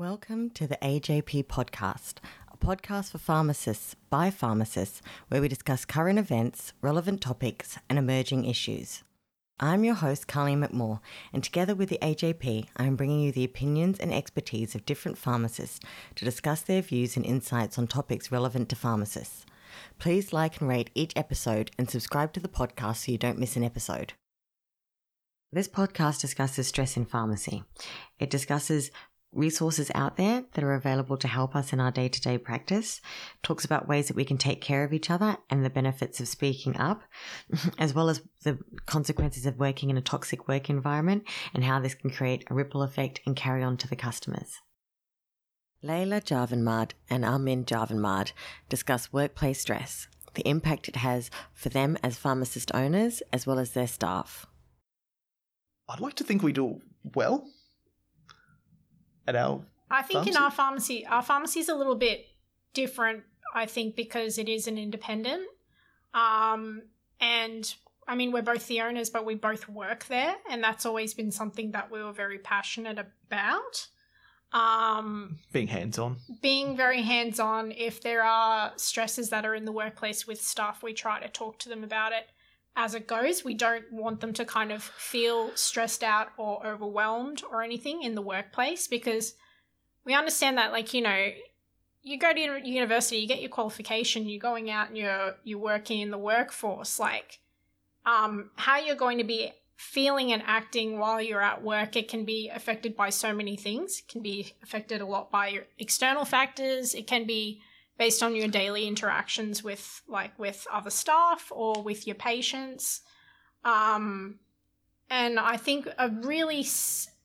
Welcome to the AJP podcast, a podcast for pharmacists by pharmacists where we discuss current events, relevant topics, and emerging issues. I'm your host, Carly McMaugh, and together with the AJP, I am bringing you the opinions and expertise of different pharmacists to discuss their views and insights on topics relevant to pharmacists. Please like and rate each episode and subscribe to the podcast so you don't miss an episode. This podcast discusses stress in pharmacy. It discusses resources out there that are available to help us in our day to day practice, talks about ways that we can take care of each other and the benefits of speaking up, as well as the consequences of working in a toxic work environment and how this can create a ripple effect and carry on to the customers. Leila Javanmard and Amin Javanmard discuss workplace stress, the impact it has for them as pharmacist owners, as well as their staff. I'd like to think we do well at our. I think pharmacy? in our pharmacy, our pharmacy is a little bit different. I think because it is an independent, um, and I mean we're both the owners, but we both work there, and that's always been something that we were very passionate about. Um, being hands on. being very hands on. If there are stresses that are in the workplace with staff, we try to talk to them about it as it goes. We don't want them to kind of feel stressed out or overwhelmed or anything in the workplace because we understand that, like, you know, you go to uni- university, you get your qualification, you're going out and you're you're working in the workforce. Like, um, how you're going to be feeling and acting while you're at work, it can be affected by so many things. It can be affected a lot by your external factors. It can be based on your daily interactions with like with other staff or with your patients. Um, and I think a really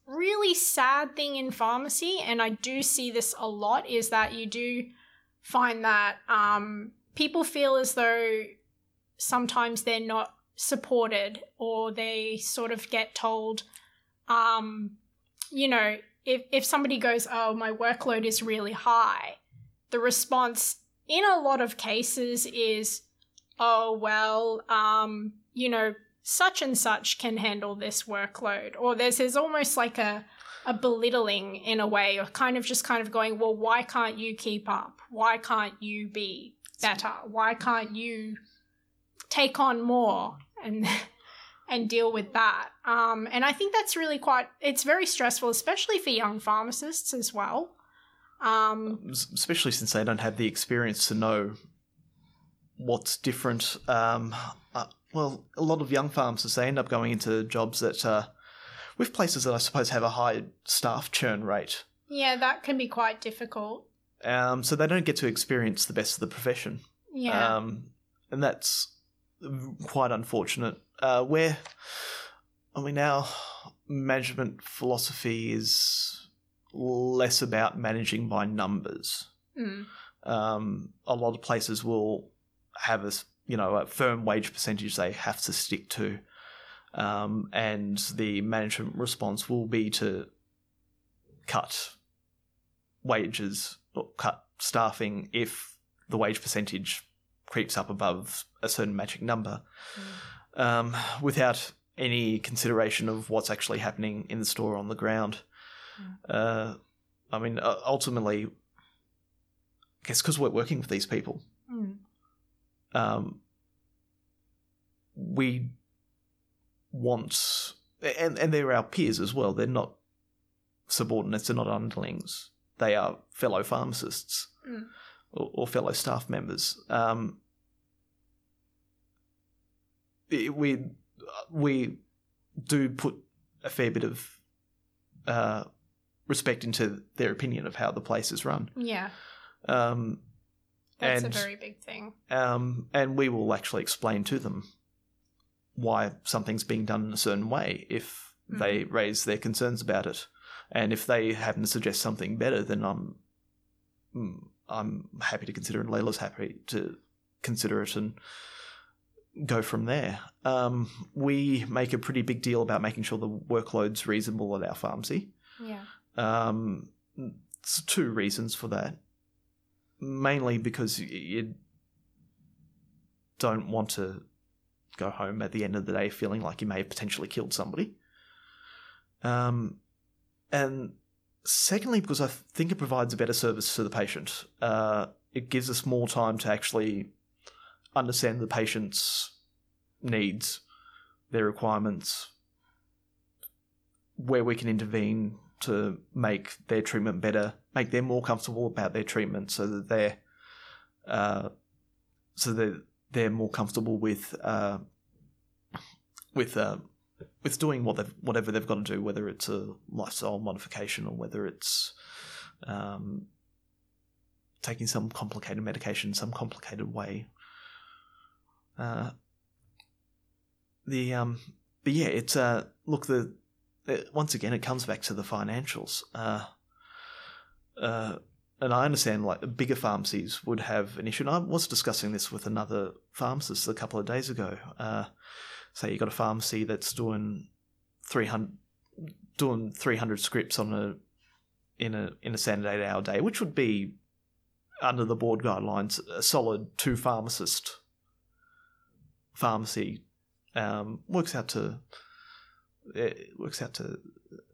really sad thing in pharmacy, and I do see this a lot, is that you do find that um, people feel as though sometimes they're not supported or they sort of get told um you know if if somebody goes oh my workload is really high the response in a lot of cases is oh well um you know such and such can handle this workload or there's there's almost like a a belittling in a way or kind of just kind of going well why can't you keep up why can't you be better why can't you take on more and and deal with that. Um, and I think that's really quite it's very stressful, especially for young pharmacists as well. Um, Especially since they don't have the experience to know what's different. Um, uh, well, a lot of young pharmacists they end up going into jobs that, uh, with places that I suppose have a high staff churn rate. yeah, that can be quite difficult. Um, so they don't get to experience the best of the profession. Yeah. Um, and that's quite unfortunate. Uh, where, I mean, our management philosophy is less about managing by numbers. Mm. Um, a lot of places will have a, you know, a firm wage percentage they have to stick to. Um, and the management response will be to cut wages or cut staffing if the wage percentage creeps up above a certain magic number um, without any consideration of what's actually happening in the store on the ground. Uh, I mean, uh, ultimately, I guess because we're working with these people, Mm. um, we want, and and they're our peers as well. They're not subordinates. They're not underlings. They are fellow pharmacists Mm. or, or fellow staff members. Um, it- we we do put a fair bit of uh, respect into their opinion of how the place is run. Yeah. Um, That's and a very big thing. um, and we will actually explain to them why something's being done in a certain way if they raise their concerns about it, and if they happen to suggest something better, then I'm mm, I'm happy to consider, and Leila's happy to consider it, and go from there. Um, we make a pretty big deal about making sure the workload's reasonable at our pharmacy. Yeah. Um, two reasons for that. Mainly because you don't want to go home at the end of the day feeling like you may have potentially killed somebody. Um, and secondly, because I think it provides a better service to the patient. Uh, it gives us more time to actually understand the patient's needs, their requirements, where we can intervene to make their treatment better, make them more comfortable about their treatment, so that they're uh, so that they're more comfortable with uh, with uh, with doing what they've, whatever they've got to do, whether it's a lifestyle modification or whether it's um, taking some complicated medication, some complicated way. Uh, the um, but yeah, it's uh, look the once again it comes back to the financials. Uh, uh, and I understand like bigger pharmacies would have an issue. And I was discussing this with another pharmacist a couple of days ago. Uh, say you got a pharmacy that's doing three hundred doing three hundred scripts on a in a in a standard eight hour day, which would be under the board guidelines a solid two pharmacist pharmacy um, works out to it works out to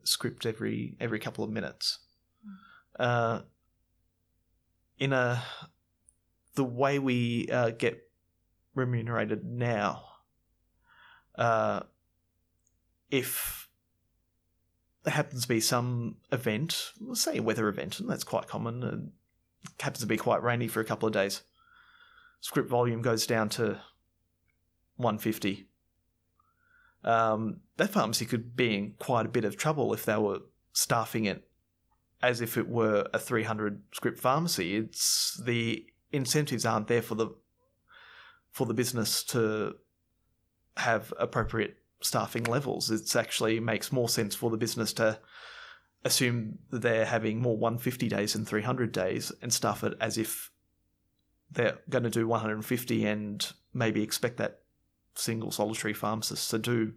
script every every couple of minutes. Uh, in a the way we uh, get remunerated now, uh, if there happens to be some event, say a weather event, and that's quite common, and happens to be quite rainy for a couple of days, script volume goes down to 150. Um, that pharmacy could be in quite a bit of trouble if they were staffing it as if it were a 300 script pharmacy. It's the incentives aren't there for the for the business to have appropriate staffing levels. It actually makes more sense for the business to assume they're having more 150 days than 300 days and staff it as if they're going to do 150 and maybe expect that single solitary pharmacist to do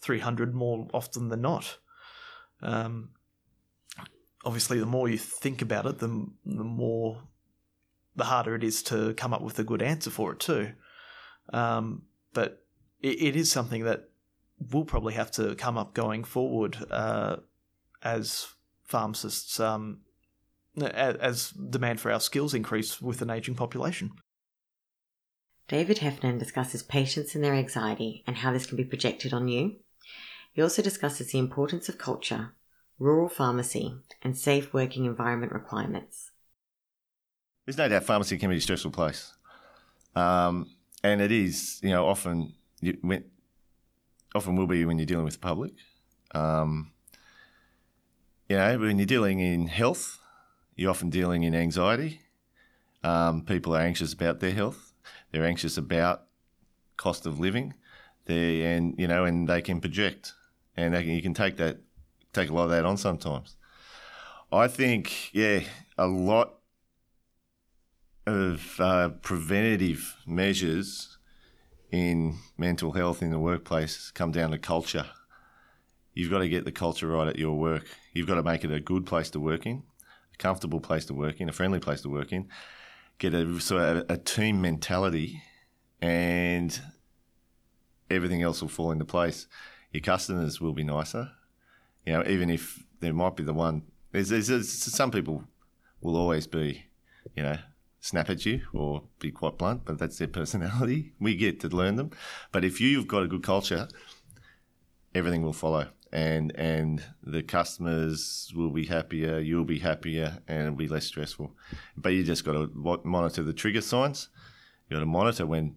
300 more often than not. Um, obviously, the more you think about it, the, the more the harder it is to come up with a good answer for it too. Um, but it, it is something that will probably have to come up going forward uh, as pharmacists, um, as, as demand for our skills increase with an aging population. David Heffernan discusses patients and their anxiety and how this can be projected on you. He also discusses the importance of culture, rural pharmacy, and safe working environment requirements. There's no doubt pharmacy can be a stressful place. Um, and it is, you know, often you, when, often will be when you're dealing with the public. Um, you know, when you're dealing in health, you're often dealing in anxiety. Um, people are anxious about their health. They're anxious about cost of living. They and you know, and they can project, and can, you can take that, take a lot of that on sometimes. I think, yeah, a lot of uh, preventative measures in mental health in the workplace come down to culture. You've got to get the culture right at your work. You've got to make it a good place to work in, a comfortable place to work in, a friendly place to work in. Get a sort of a, team mentality, and everything else will fall into place. Your customers will be nicer. You know, even if there might be the one. There's, there's, there's some people will always be, you know, snap at you or be quite blunt, but that's their personality. We get to learn them. But if you've got a good culture, everything will follow. And and the customers will be happier, you'll be happier, and it'll be less stressful. But you just got to monitor the trigger signs. You got to monitor when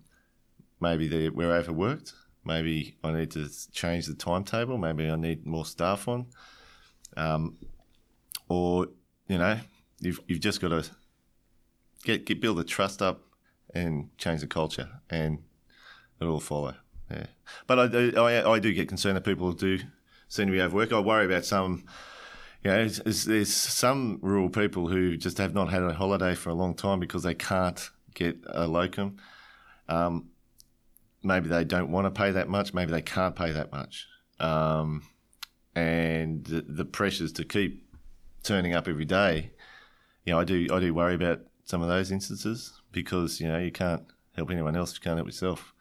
maybe we're overworked. Maybe I need to change the timetable. Maybe I need more staff on. Um, or you know, you've you've just got to get, get build the trust up and change the culture, and it'll follow. Yeah, but I I, I do get concerned that people do seem to be overworked. I worry about some. You know, there's, some rural people who just have not had a holiday for a long time because they can't get a locum. Um, maybe they don't want to pay that much. Maybe they can't pay that much. Um, and the, the, pressures to keep turning up every day, you know, I do I do worry about some of those instances because you know you can't help anyone else, if you can't help yourself.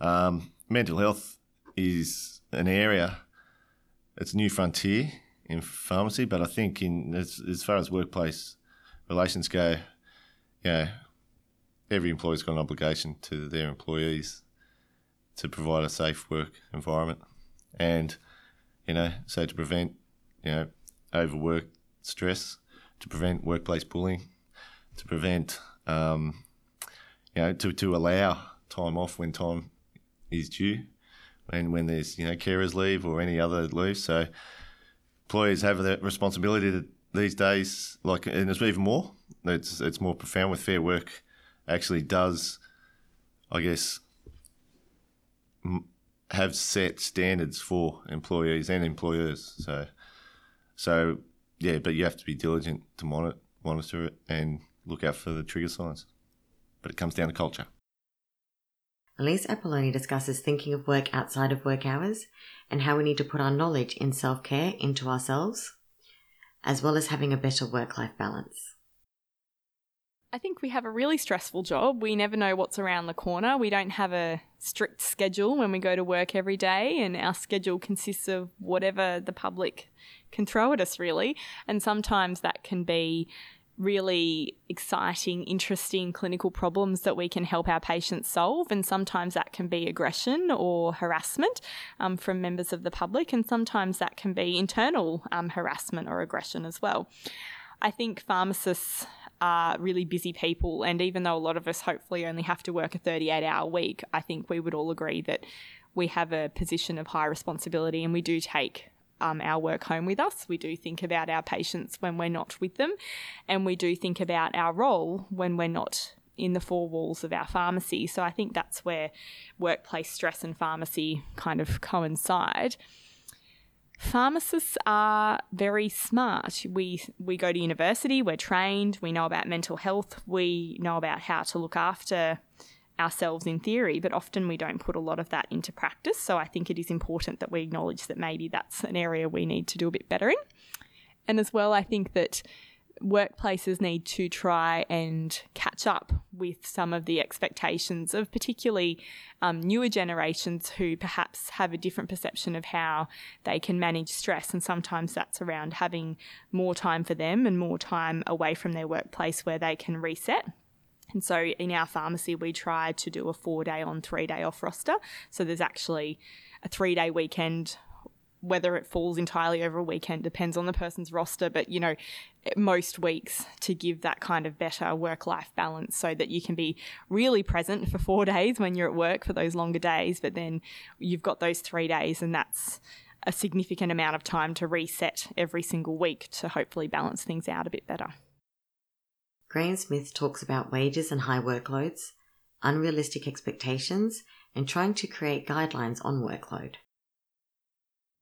Um, mental health is an area. It's new frontier in pharmacy, but I think in as, as far as workplace relations go, know, every employer's got an obligation to their employees to provide a safe work environment, and you know, so to prevent you know overwork stress, to prevent workplace bullying, to prevent um, you know to to allow time off when time is due, and when there's you know carers leave or any other leave, so employers have that responsibility to, these days, like, and it's even more. It's it's more profound with fair work. Actually, does I guess have set standards for employees and employers. So, so yeah, but you have to be diligent to monitor monitor it and look out for the trigger signs. But it comes down to culture. Elise Apolloni discusses thinking of work outside of work hours and how we need to put our knowledge in self care into ourselves, as well as having a better work life balance. I think we have a really stressful job. We never know what's around the corner. We don't have a strict schedule when we go to work every day, and our schedule consists of whatever the public can throw at us, really. And sometimes that can be really exciting, interesting clinical problems that we can help our patients solve. And sometimes that can be aggression or harassment um, from members of the public, and sometimes that can be internal um, harassment or aggression as well. I think pharmacists are really busy people, and even though a lot of us hopefully only have to work a 38 hour week, I think we would all agree that we have a position of high responsibility and we do take um, our work home with us. We do think about our patients when we're not with them, and we do think about our role when we're not in the four walls of our pharmacy. So I think that's where workplace stress and pharmacy kind of coincide. Pharmacists are very smart. We we go to university, we're trained, we know about mental health, we know about how to look after ourselves in theory, but often we don't put a lot of that into practice. So I think it is important that we acknowledge that maybe that's an area we need to do a bit better in. And as well, I think that workplaces need to try and catch up with some of the expectations of particularly um, newer generations who perhaps have a different perception of how they can manage stress. And sometimes that's around having more time for them and more time away from their workplace where they can reset. And so in our pharmacy, we try to do a four day on, three day off roster. So there's actually a three day weekend. Whether it falls entirely over a weekend depends on the person's roster, but you know, most weeks to give that kind of better work life balance so that you can be really present for four days when you're at work for those longer days, but then you've got those three days, and that's a significant amount of time to reset every single week to hopefully balance things out a bit better. Graham Smith talks about wages and high workloads, unrealistic expectations, and trying to create guidelines on workload.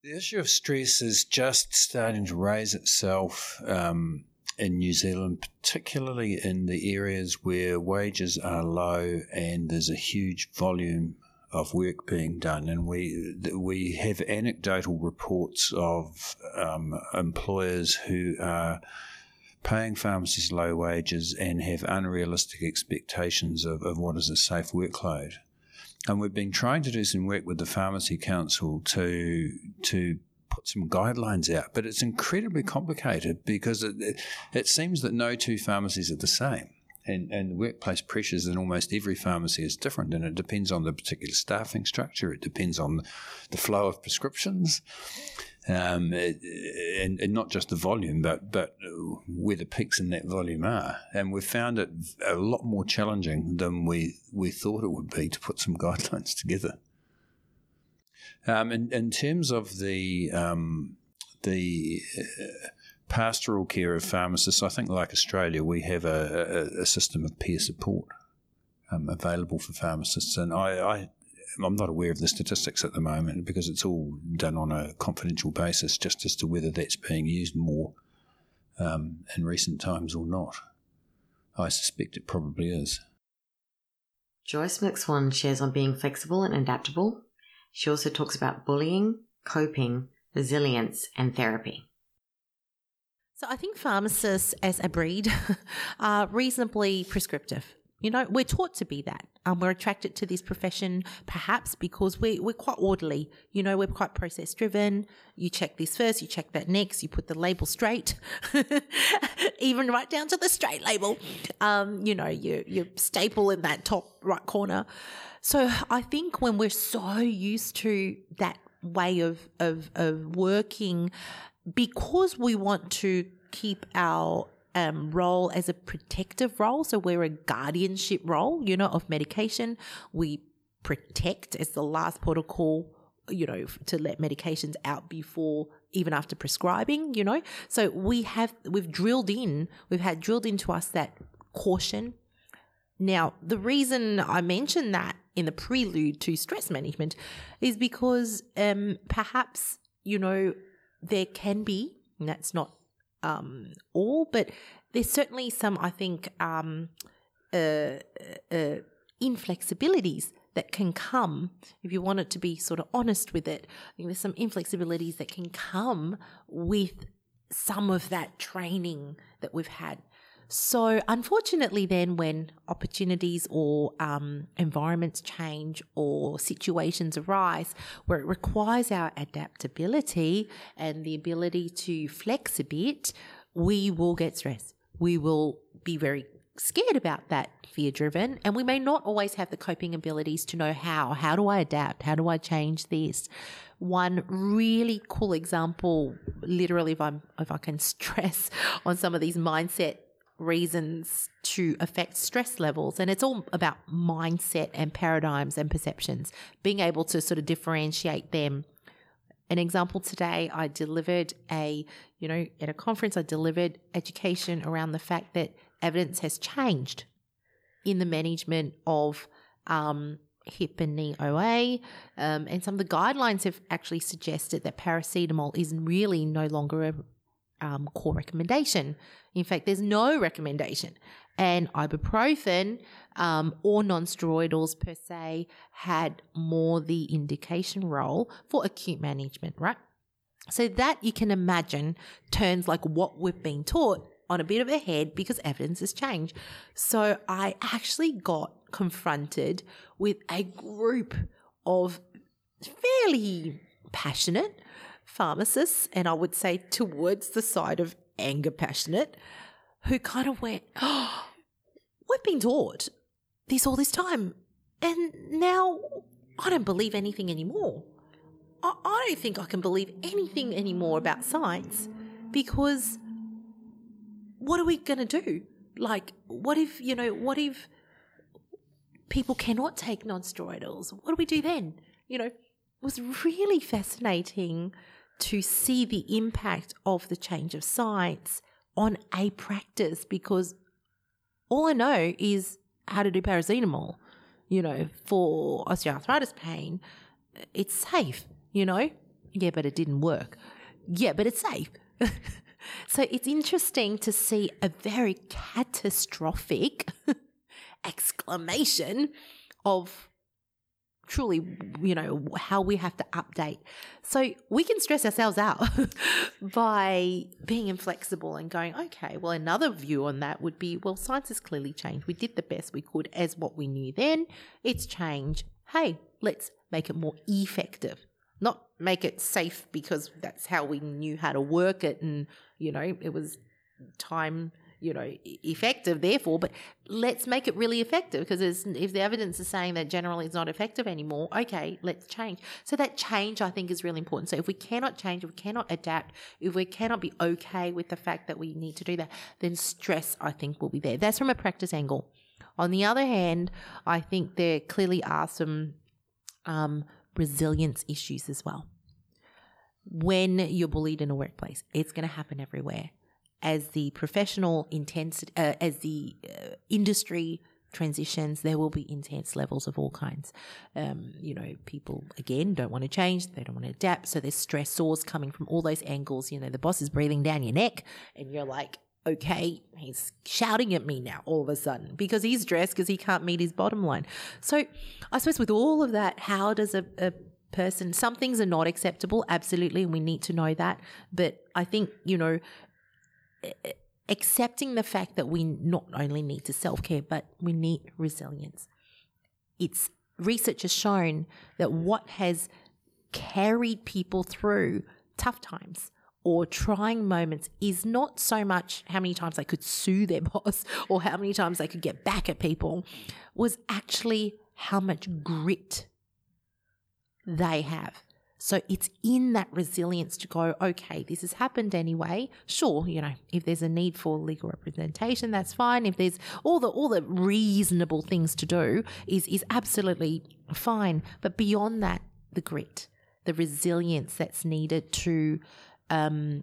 The issue of stress is just starting to raise itself um, in New Zealand, particularly in the areas where wages are low and there's a huge volume of work being done, and we we have anecdotal reports of um, employers who are paying pharmacists low wages and have unrealistic expectations of, of what is a safe workload. And we've been trying to do some work with the Pharmacy Council to to put some guidelines out, but it's incredibly complicated because it, it, it seems that no two pharmacies are the same. And, and workplace pressures in almost every pharmacy is different, and it depends on the particular staffing structure. It depends on the flow of prescriptions um, and, and, not just the volume, but but where the peaks in that volume are. And we found it a lot more challenging than we we thought it would be to put some guidelines together. Um, in, in terms of the um, the uh, pastoral care of pharmacists, I think like Australia, we have a, a, a system of peer support um, available for pharmacists, and I, I I'm not aware of the statistics at the moment because it's all done on a confidential basis, just as to whether that's being used more um, in recent times or not. I suspect it probably is. Joyce McSwan shares on being flexible and adaptable. She also talks about bullying, coping, resilience, and therapy. So I think pharmacists as a breed are reasonably prescriptive You know, we're taught to be that. Um, we're attracted to this profession perhaps because we, we're quite orderly. You know, we're quite process driven. You check this first, you check that next, you put the label straight, even right down to the straight label. Um, you know, you, you staple in that top right corner. So I think when we're so used to that way of, of, of working, because we want to keep our um, role as a protective role. So we're a guardianship role, you know, of medication. We protect as the last protocol, you know, to let medications out before even after prescribing, you know. So we have we've drilled in, we've had drilled into us that caution. Now, the reason I mention that in the prelude to stress management is because um, perhaps, you know, there can be, and that's not um, all, but there's certainly some, I think, um, uh, uh, inflexibilities that can come, if you want it to be sort of honest with it, I think there's some inflexibilities that can come with some of that training that we've had. So, unfortunately, then when opportunities or um, environments change or situations arise where it requires our adaptability and the ability to flex a bit, we will get stressed. We will be very scared about that, fear driven, and we may not always have the coping abilities to know how. How do I adapt? How do I change this? One really cool example, literally, if I'm if I can stress on some of these mindset reasons to affect stress levels. And it's all about mindset and paradigms and perceptions, being able to sort of differentiate them. An example today, I delivered a, you know, at a conference, I delivered education around the fact that evidence has changed in the management of um, hip and knee OA. Um, and some of the guidelines have actually suggested that paracetamol is really no longer a um, core recommendation. In fact, there's no recommendation. And ibuprofen um, or non-steroidals per se had more the indication role for acute management, right? So that you can imagine turns like what we've been taught on a bit of a head because evidence has changed. So I actually got confronted with a group of fairly passionate pharmacists, and I would say towards the side of anger passionate, who kind of went, oh, We've been taught this all this time, and now I don't believe anything anymore. I, I don't think I can believe anything anymore about science because what are we going to do? Like, what if, you know, what if people cannot take non steroidals? What do we do then? You know, was really fascinating to see the impact of the change of science on a practice because all I know is how to do paracetamol, you know, for osteoarthritis pain. It's safe, you know? Yeah, but it didn't work. Yeah, but it's safe. so it's interesting to see a very catastrophic exclamation of truly, you know, how we have to update. So we can stress ourselves out by being inflexible and going, okay, well, another view on that would be, well, science has clearly changed. We did the best we could as what we knew then. It's changed. Hey, let's make it more effective. Not make it safe because that's how we knew how to work it and, you know, it was time you know effective therefore but let's make it really effective because if the evidence is saying that generally it's not effective anymore okay let's change. So that change i think is really important. So if we cannot change if we cannot adapt if we cannot be okay with the fact that we need to do that then stress i think will be there. That's from a practice angle. On the other hand i think there clearly are some um, resilience issues as well. When you're bullied in a workplace it's going to happen everywhere as the professional intensity, uh, as the uh, industry transitions, there will be intense levels of all kinds. Um, you know, people again don't want to change, they don't want to adapt, so there's stressors coming from all those angles. You know, the boss is breathing down your neck, and you're like, okay, he's shouting at me now all of a sudden because he's dressed because he can't meet his bottom line. So, I suppose with all of that, how does a, a person, some things are not acceptable, absolutely, and we need to know that. But I think, you know, accepting the fact that we not only need to self care, but we need resilience. It's research has shown that what has carried people through tough times or trying moments is not so much how many times they could sue their boss or how many times they could get back at people, was actually how much grit they have. So it's in that resilience to go, okay, this has happened anyway. Sure, you know, if there's a need for legal representation, that's fine. If there's all the all the reasonable things to do is is absolutely fine. But beyond that, the grit, the resilience that's needed to um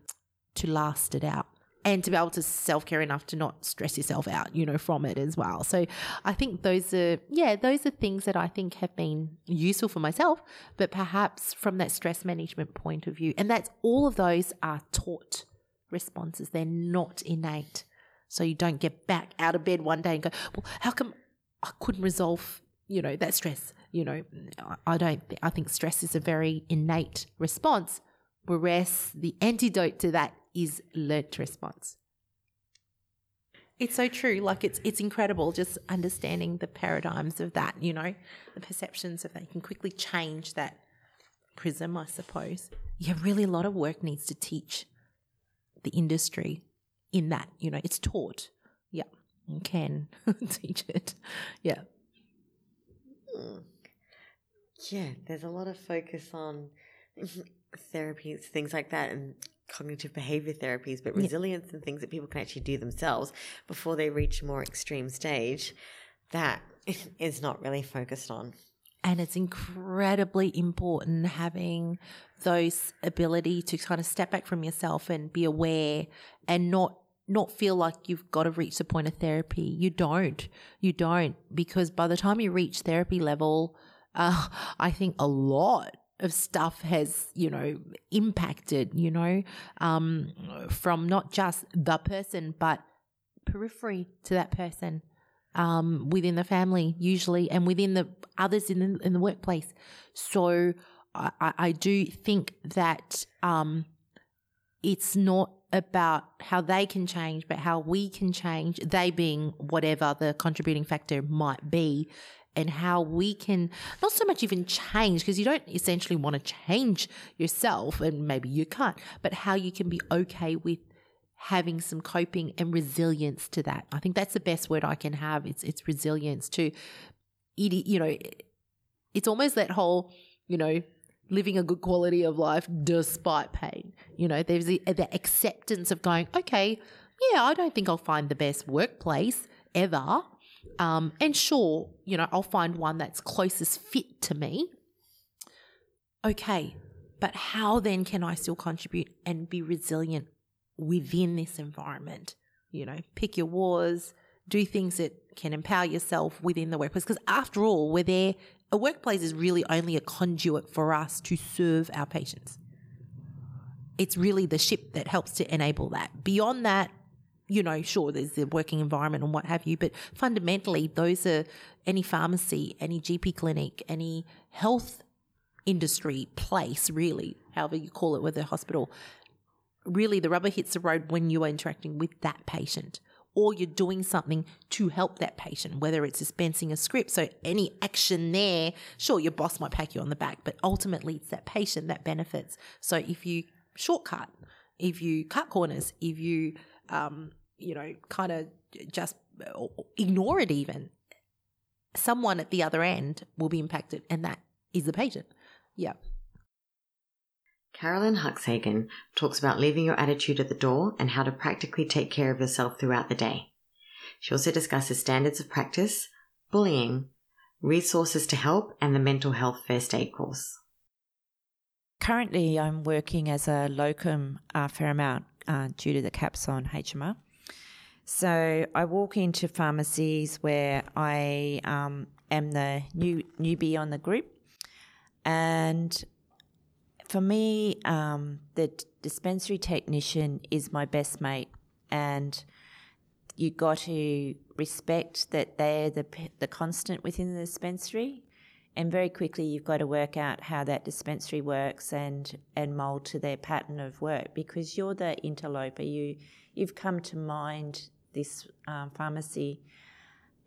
to last it out and to be able to self care enough to not stress yourself out, you know, from it as well. So I think those are, yeah, those are things that I think have been useful for myself, but perhaps from that stress management point of view. And that's all of those are taught responses, they're not innate. So you don't get back out of bed one day and go, well, how come I couldn't resolve, you know, that stress? You know, I don't, I think stress is a very innate response. Whereas the antidote to that is learnt response. It's so true. Like it's it's incredible just understanding the paradigms of that, you know, the perceptions of that. You can quickly change that prism, I suppose. Yeah, really a lot of work needs to teach the industry in that, you know, it's taught. Yeah. You can teach it. Yeah. Yeah, there's a lot of focus on therapies, things like that, and cognitive behavior therapies, but resilience and things that people can actually do themselves before they reach a more extreme stage, that is not really focused on. And it's incredibly important having those ability to kind of step back from yourself and be aware and not not feel like you've got to reach the point of therapy. You don't. You don't because by the time you reach therapy level, uh, I think a lot of stuff has, you know, impacted, you know, um, from not just the person, but periphery to that person um, within the family, usually, and within the others in the, in the workplace. So I, I do think that um, it's not about how they can change, but how we can change, they being whatever the contributing factor might be, and how we can not so much even change because you don't essentially want to change yourself and maybe you can't, but how you can be okay with having some coping and resilience to that. I think that's the best word I can have. It's it's resilience to it, you know it's almost that whole, you know, living a good quality of life despite pain. You know, there's the, the acceptance of going, okay, yeah, I don't think I'll find the best workplace ever, um, and sure, you know, I'll find one that's closest fit to me. Okay, but how then can I still contribute and be resilient within this environment? You know, pick your wars, do things that can empower yourself within the workplace. Because after all, we're there, a workplace is really only a conduit for us to serve our patients. It's really the ship that helps to enable that. Beyond that, you know, sure, there's the working environment and what have you, but fundamentally, those are any pharmacy, any GP clinic, any health industry place, really, however you call it, whether hospital, really the rubber hits the road when you are interacting with that patient or you're doing something to help that patient, whether it's dispensing a script. So any action there, sure, your boss might pat you on the back, but ultimately it's that patient that benefits. So if you shortcut, if you cut corners, if you um, you know, kind of just ignore it even, someone at the other end will be impacted, and that is the patient. Yeah. Karalyn Huxhagen talks about leaving your attitude at the door and how to practically take care of yourself throughout the day. She also discusses standards of practice, bullying, resources to help, and the mental health first aid course. Currently, I'm working as a locum a fair amount uh, due to the caps on HMR. So I walk into pharmacies where I um, am the new newbie on the group, and for me, um, the dispensary technician is my best mate, and you got to respect that they're the the constant within the dispensary, and very quickly you've got to work out how that dispensary works and and mold to their pattern of work because you're the interloper. You you've come to mind this um, pharmacy,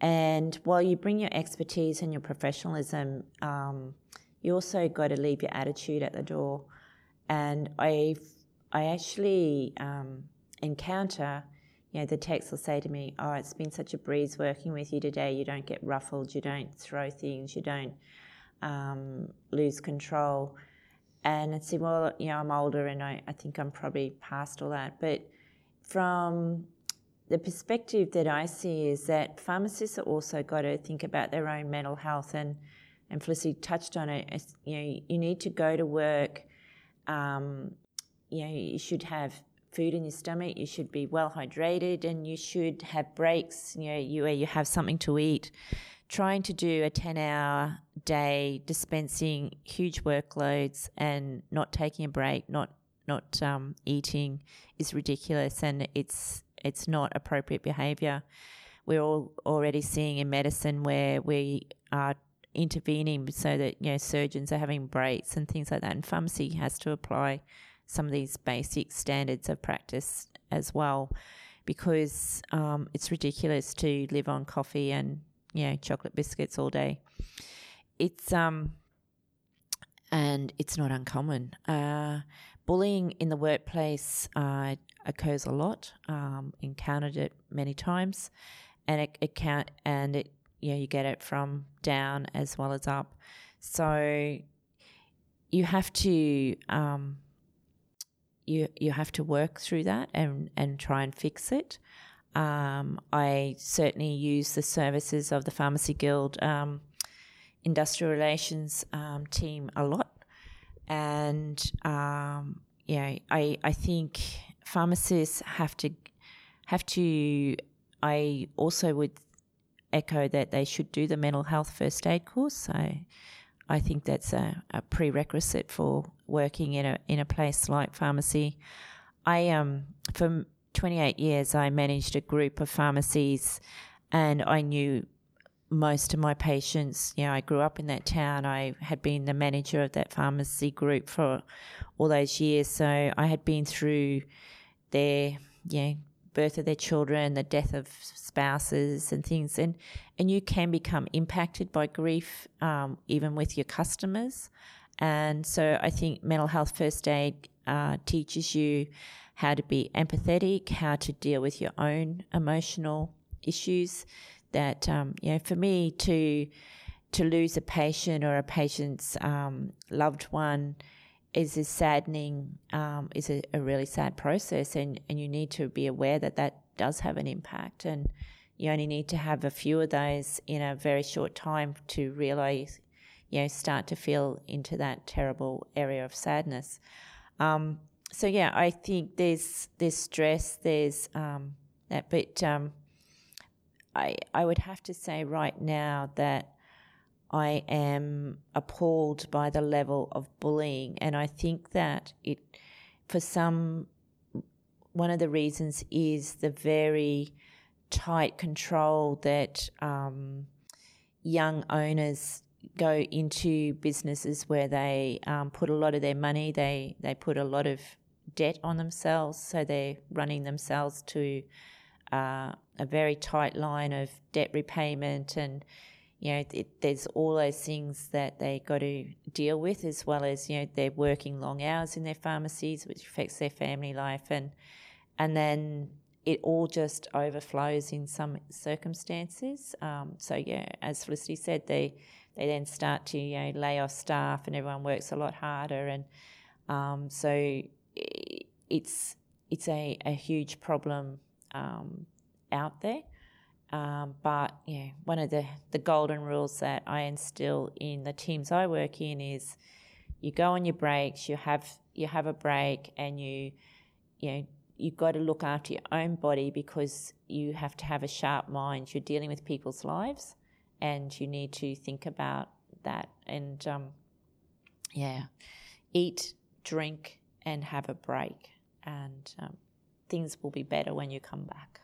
and while you bring your expertise and your professionalism, um, you also got to leave your attitude at the door. And I, I actually um, encounter, you know, the techs will say to me, "Oh, it's been such a breeze working with you today. You don't get ruffled. You don't throw things. You don't um, lose control." And I say, "Well, you know, I'm older, and I, I think I'm probably past all that." But from the perspective that I see is that pharmacists are also got to think about their own mental health and and Felicity touched on it. You know, you need to go to work. Um, you know, you should have food in your stomach. You should be well hydrated, and you should have breaks. You know, you where you have something to eat. Trying to do a ten-hour day, dispensing huge workloads, and not taking a break, not not um, eating, is ridiculous, and it's it's not appropriate behaviour. We're all already seeing in medicine where we are intervening so that you know surgeons are having breaks and things like that, and pharmacy has to apply some of these basic standards of practice as well, because um, it's ridiculous to live on coffee and you know chocolate biscuits all day. It's um and it's not uncommon. Uh, bullying in the workplace uh, occurs a lot. Um, encountered it many times, and it, it can and it you know, you get it from down as well as up. So you have to um, you you have to work through that and and try and fix it. Um, I certainly use the services of the Pharmacy Guild um, Industrial Relations um, team a lot, and um, yeah, I I think pharmacists have to have to. I also would echo that they should do the mental health first aid course. So I think that's a, a prerequisite for working in a in a place like pharmacy. I um for 28 years I managed a group of pharmacies, and I knew most of my patients. You know, I grew up in that town. I had been the manager of that pharmacy group for all those years, so I had been through their you know, birth of their children, the death of spouses, and things. And and you can become impacted by grief, um, even with your customers. And so I think mental health first aid uh, teaches you how to be empathetic, how to deal with your own emotional issues. That um, you know, for me to to lose a patient or a patient's um, loved one is a saddening, um, is a, a, really sad process, and, and you need to be aware that that does have an impact, and you only need to have a few of those in a very short time to realize, you know, start to feel into that terrible area of sadness. Um, so yeah, I think there's there's stress, there's um, that, but um, I I would have to say right now that I am appalled by the level of bullying, and I think that it, for some, one of the reasons is the very tight control that um, young owners go into businesses where they um, put a lot of their money, they they put a lot of debt on themselves, so they're running themselves to uh, a very tight line of debt repayment and you know, it, there's all those things that they got to deal with, as well as you know they're working long hours in their pharmacies, which affects their family life, and and then it all just overflows in some circumstances. Um, so yeah, as Felicity said, they they then start to you know lay off staff, and everyone works a lot harder, and um, so it's it's a, a huge problem um, out there. Um, but yeah, one of the, the golden rules that I instill in the teams I work in is you go on your breaks, you have you have a break, and you you know you've got to look after your own body because you have to have a sharp mind. You're dealing with people's lives, and you need to think about that. And um, yeah, eat, drink, and have a break, and um, things will be better when you come back.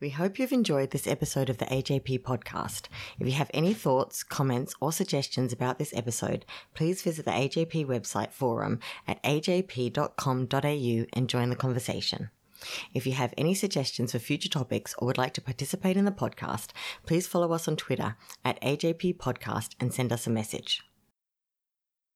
We hope you've enjoyed this episode of the AJP podcast. If you have any thoughts, comments, or suggestions about this episode, please visit the AJP website forum at ajp.com.au and join the conversation. If you have any suggestions for future topics or would like to participate in the podcast, please follow us on Twitter at AJP Podcast and send us a message.